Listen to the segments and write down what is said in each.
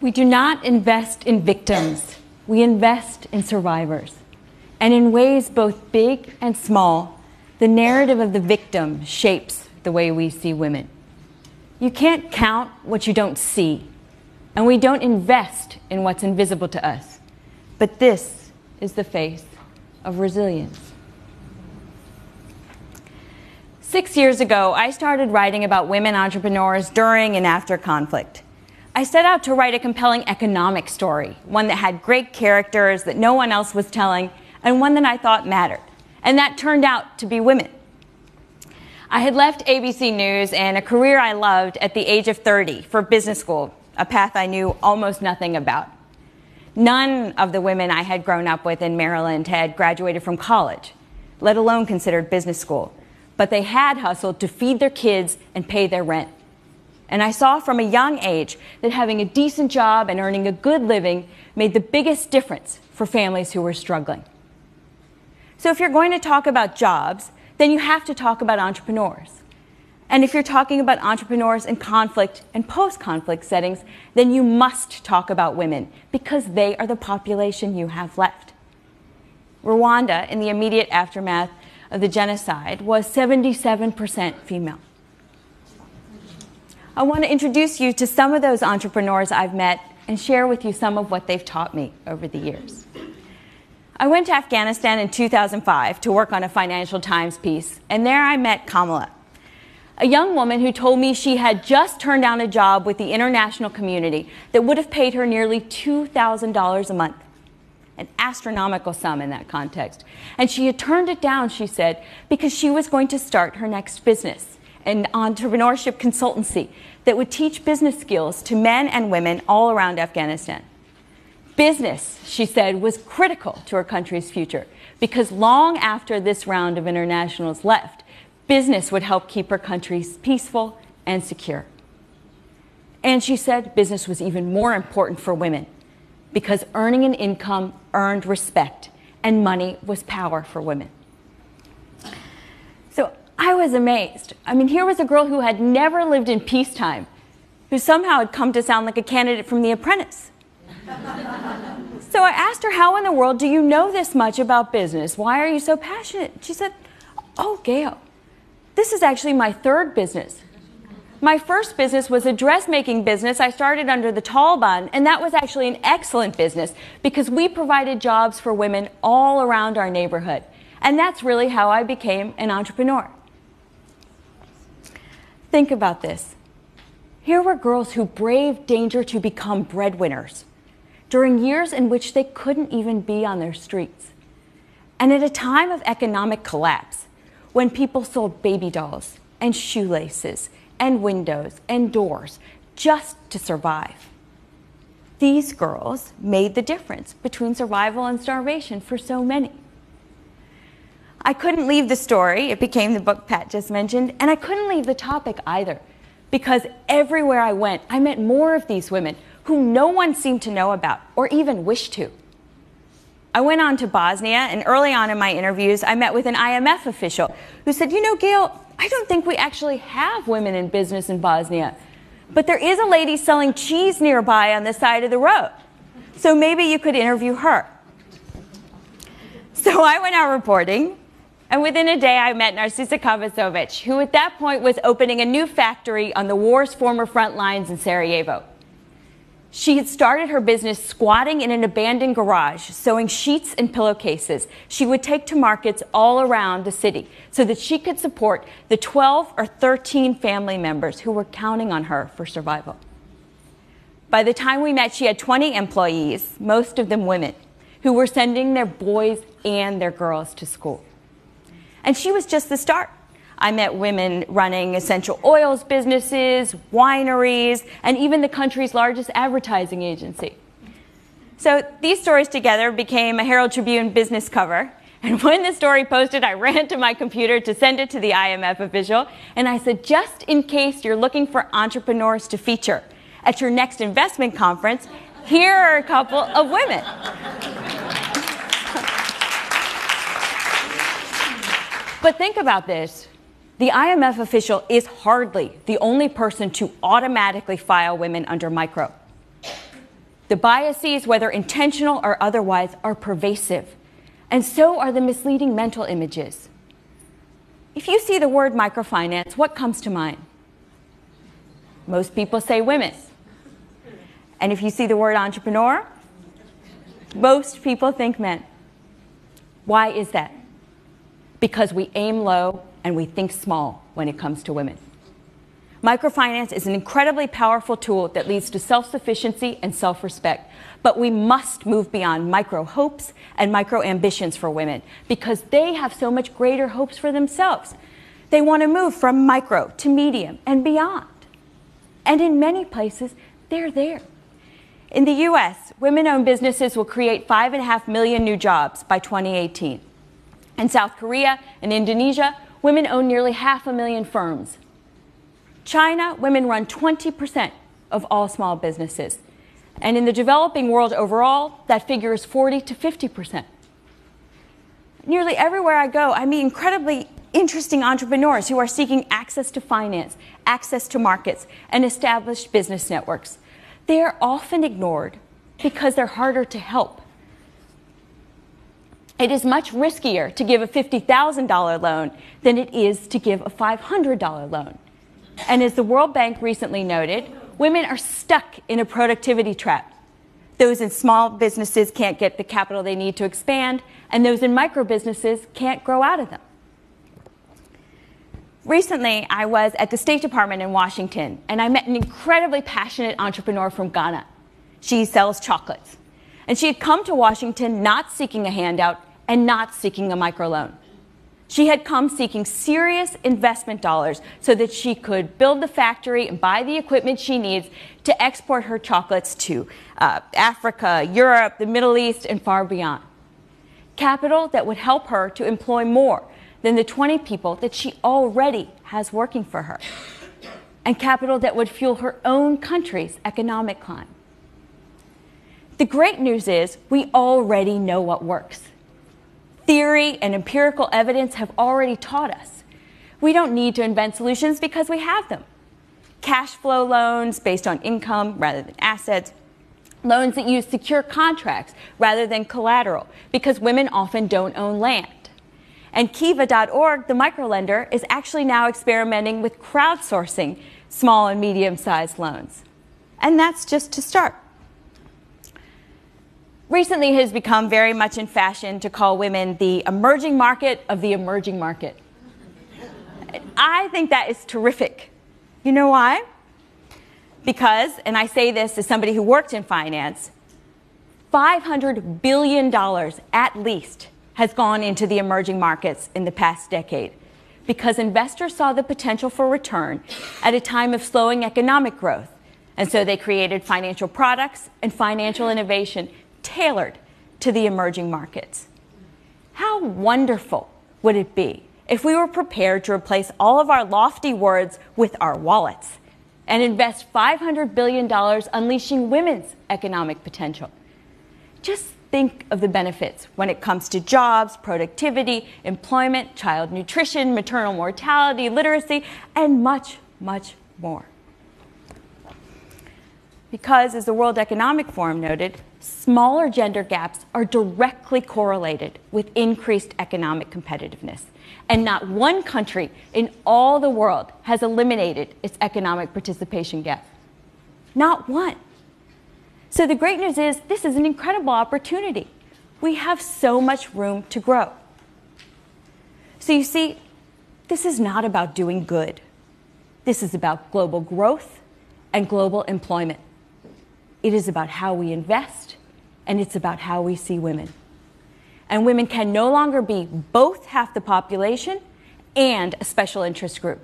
We do not invest in victims, we invest in survivors. And in ways both big and small, the narrative of the victim shapes the way we see women. You can't count what you don't see, and we don't invest in what's invisible to us. But this is the face of resilience. Six years ago, I started writing about women entrepreneurs during and after conflict. I set out to write a compelling economic story, one that had great characters that no one else was telling, and one that I thought mattered. And that turned out to be women. I had left ABC News and a career I loved at the age of 30 for business school, a path I knew almost nothing about. None of the women I had grown up with in Maryland had graduated from college, let alone considered business school, but they had hustled to feed their kids and pay their rent. And I saw from a young age that having a decent job and earning a good living made the biggest difference for families who were struggling. So if you're going to talk about jobs, then you have to talk about entrepreneurs. And if you're talking about entrepreneurs in conflict and post conflict settings, then you must talk about women because they are the population you have left. Rwanda, in the immediate aftermath of the genocide, was 77% female. I want to introduce you to some of those entrepreneurs I've met and share with you some of what they've taught me over the years. I went to Afghanistan in 2005 to work on a Financial Times piece, and there I met Kamala, a young woman who told me she had just turned down a job with the international community that would have paid her nearly $2,000 a month. An astronomical sum in that context. And she had turned it down, she said, because she was going to start her next business an entrepreneurship consultancy that would teach business skills to men and women all around Afghanistan. Business, she said, was critical to her country's future because long after this round of internationals left, business would help keep her country peaceful and secure. And she said business was even more important for women because earning an income earned respect and money was power for women. So I was amazed. I mean, here was a girl who had never lived in peacetime, who somehow had come to sound like a candidate from The Apprentice. so I asked her, How in the world do you know this much about business? Why are you so passionate? She said, Oh, Gayle, this is actually my third business. My first business was a dressmaking business I started under the Taliban, and that was actually an excellent business because we provided jobs for women all around our neighborhood. And that's really how I became an entrepreneur. Think about this. Here were girls who braved danger to become breadwinners during years in which they couldn't even be on their streets. And at a time of economic collapse, when people sold baby dolls and shoelaces and windows and doors just to survive. These girls made the difference between survival and starvation for so many. I couldn't leave the story, it became the book Pat just mentioned, and I couldn't leave the topic either, because everywhere I went, I met more of these women who no one seemed to know about or even wish to. I went on to Bosnia, and early on in my interviews, I met with an IMF official who said, You know, Gayle, I don't think we actually have women in business in Bosnia, but there is a lady selling cheese nearby on the side of the road. So maybe you could interview her. So I went out reporting, and within a day, I met Narcisa Kovacevic, who at that point was opening a new factory on the war's former front lines in Sarajevo. She had started her business squatting in an abandoned garage, sewing sheets and pillowcases she would take to markets all around the city so that she could support the 12 or 13 family members who were counting on her for survival. By the time we met, she had 20 employees, most of them women, who were sending their boys and their girls to school. And she was just the start. I met women running essential oils businesses, wineries, and even the country's largest advertising agency. So these stories together became a Herald Tribune business cover. And when the story posted, I ran to my computer to send it to the IMF official. And I said, just in case you're looking for entrepreneurs to feature at your next investment conference, here are a couple of women. But think about this. The IMF official is hardly the only person to automatically file women under micro. The biases, whether intentional or otherwise, are pervasive, and so are the misleading mental images. If you see the word microfinance, what comes to mind? Most people say women. And if you see the word entrepreneur, most people think men. Why is that? Because we aim low and we think small when it comes to women. Microfinance is an incredibly powerful tool that leads to self sufficiency and self respect. But we must move beyond micro hopes and micro ambitions for women because they have so much greater hopes for themselves. They want to move from micro to medium and beyond. And in many places, they're there. In the US, women owned businesses will create 5.5 million new jobs by 2018. In South Korea and Indonesia, women own nearly half a million firms. China, women run 20% of all small businesses. And in the developing world overall, that figure is 40 to 50%. Nearly everywhere I go, I meet incredibly interesting entrepreneurs who are seeking access to finance, access to markets, and established business networks. They are often ignored because they're harder to help. It is much riskier to give a $50,000 loan than it is to give a $500 loan. And as the World Bank recently noted, women are stuck in a productivity trap. Those in small businesses can't get the capital they need to expand, and those in micro businesses can't grow out of them. Recently, I was at the State Department in Washington, and I met an incredibly passionate entrepreneur from Ghana. She sells chocolates. And she had come to Washington not seeking a handout and not seeking a microloan. She had come seeking serious investment dollars so that she could build the factory and buy the equipment she needs to export her chocolates to uh, Africa, Europe, the Middle East, and far beyond. Capital that would help her to employ more than the 20 people that she already has working for her, and capital that would fuel her own country's economic climb. The great news is we already know what works. Theory and empirical evidence have already taught us. We don't need to invent solutions because we have them. Cash flow loans based on income rather than assets, loans that use secure contracts rather than collateral because women often don't own land. And Kiva.org, the microlender, is actually now experimenting with crowdsourcing small and medium sized loans. And that's just to start. Recently, it has become very much in fashion to call women the emerging market of the emerging market. I think that is terrific. You know why? Because, and I say this as somebody who worked in finance, $500 billion at least has gone into the emerging markets in the past decade because investors saw the potential for return at a time of slowing economic growth. And so they created financial products and financial innovation tailored to the emerging markets. How wonderful would it be if we were prepared to replace all of our lofty words with our wallets and invest $500 billion unleashing women's economic potential? Just think of the benefits when it comes to jobs, productivity, employment, child nutrition, maternal mortality, literacy, and much, much more. Because, as the World Economic Forum noted, smaller gender gaps are directly correlated with increased economic competitiveness. And not one country in all the world has eliminated its economic participation gap. Not one. So the great news is this is an incredible opportunity. We have so much room to grow. So you see, this is not about doing good. This is about global growth and global employment. It is about how we invest and it's about how we see women. And women can no longer be both half the population and a special interest group.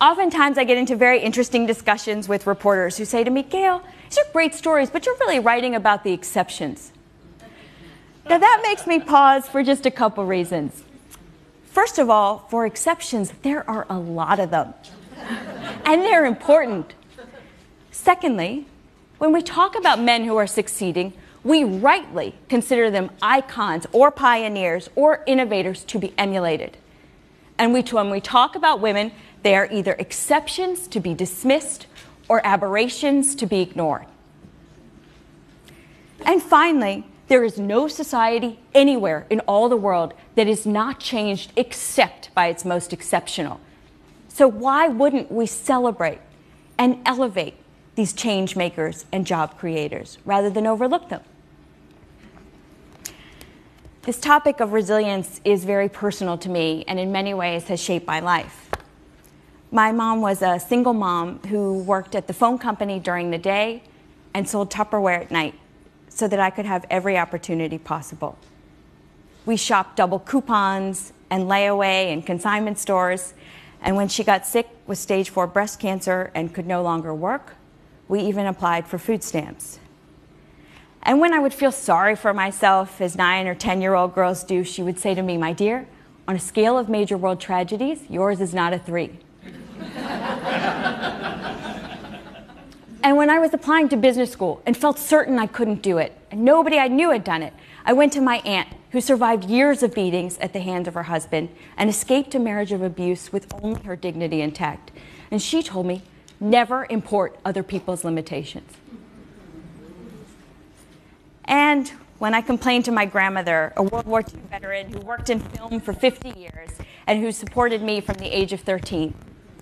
Oftentimes, I get into very interesting discussions with reporters who say to me, Gayle, these are great stories, but you're really writing about the exceptions. Now, that makes me pause for just a couple reasons. First of all, for exceptions, there are a lot of them, and they're important. Secondly, When we talk about men who are succeeding, we rightly consider them icons or pioneers or innovators to be emulated. And we, when we talk about women, they are either exceptions to be dismissed or aberrations to be ignored. And finally, there is no society anywhere in all the world that is not changed except by its most exceptional. So, why wouldn't we celebrate and elevate these change makers and job creators rather than overlook them? This topic of resilience is very personal to me and in many ways has shaped my life. My mom was a single mom who worked at the phone company during the day and sold Tupperware at night so that I could have every opportunity possible. We shopped double coupons and layaway and consignment stores, and when she got sick with stage four breast cancer and could no longer work, we even applied for food stamps. And when I would feel sorry for myself, as nine or 10 year old girls do, she would say to me, My dear, on a scale of major world tragedies, yours is not a three. And when I was applying to business school and felt certain I couldn't do it, and nobody I knew had done it, I went to my aunt, who survived years of beatings at the hands of her husband and escaped a marriage of abuse with only her dignity intact. And she told me, never import other people's limitations. And when I complained to my grandmother, a World War II veteran who worked in film for 50 years and who supported me from the age of 13,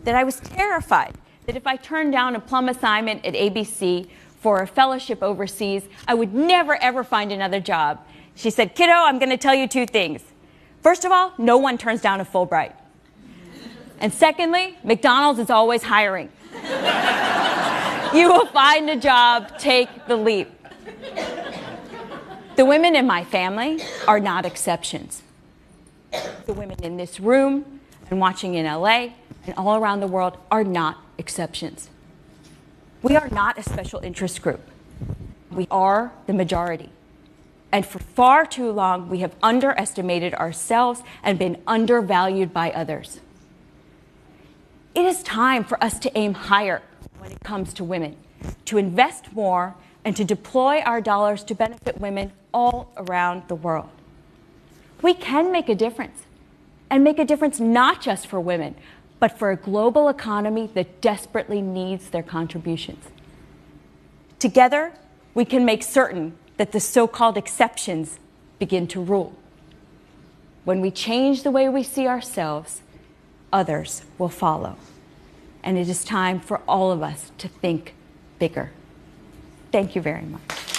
that I was terrified that if I turned down a plum assignment at ABC for a fellowship overseas, I would never ever find another job. She said, Kiddo, I'm going to tell you two things. First of all, no one turns down a Fulbright. And secondly, McDonald's is always hiring. you will find a job, take the leap. The women in my family are not exceptions. The women in this room and watching in LA and all around the world are not exceptions. We are not a special interest group. We are the majority. And for far too long, we have underestimated ourselves and been undervalued by others. It is time for us to aim higher when it comes to women, to invest more and to deploy our dollars to benefit women all around the world. We can make a difference, and make a difference not just for women, but for a global economy that desperately needs their contributions. Together, we can make certain that the so called exceptions begin to rule. When we change the way we see ourselves, others will follow. And it is time for all of us to think bigger. Thank you very much.